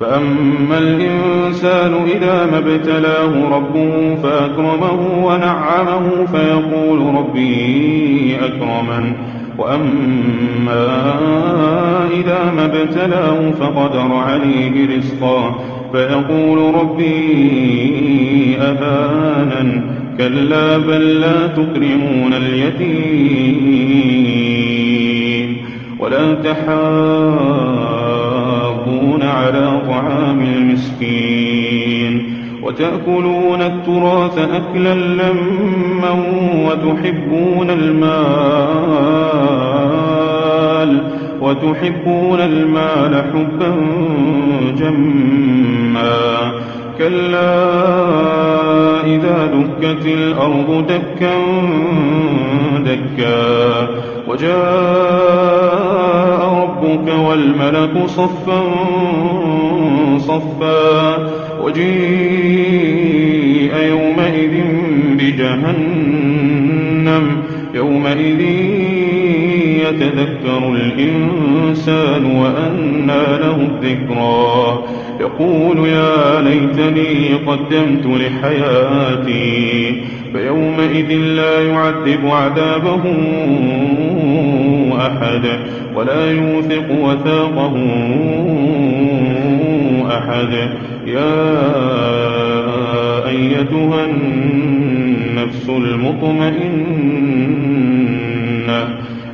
فأما الإنسان إذا ما ابتلاه ربه فأكرمه ونعمه فيقول ربي أكرمن وأما إذا ما ابتلاه فقدر عليه رزقا فيقول ربي أهانا كلا بل لا تكرمون اليتيم ولا تحاضون على طعام المسكين وتأكلون التراث أكلا لما وتحبون المال وتحبون المال حبا جما كلا إذا دكت الأرض دكا دكا وجاء والملك صفا صفا وجيء يومئذ بجهنم يومئذ يتذكر الإنسان وأنى له الذكرى. يقول يا ليتني قدمت لحياتي فيومئذ لا يعذب عذابه أحد ولا يوثق وثاقه أحد. يا أيتها النفس المطمئنة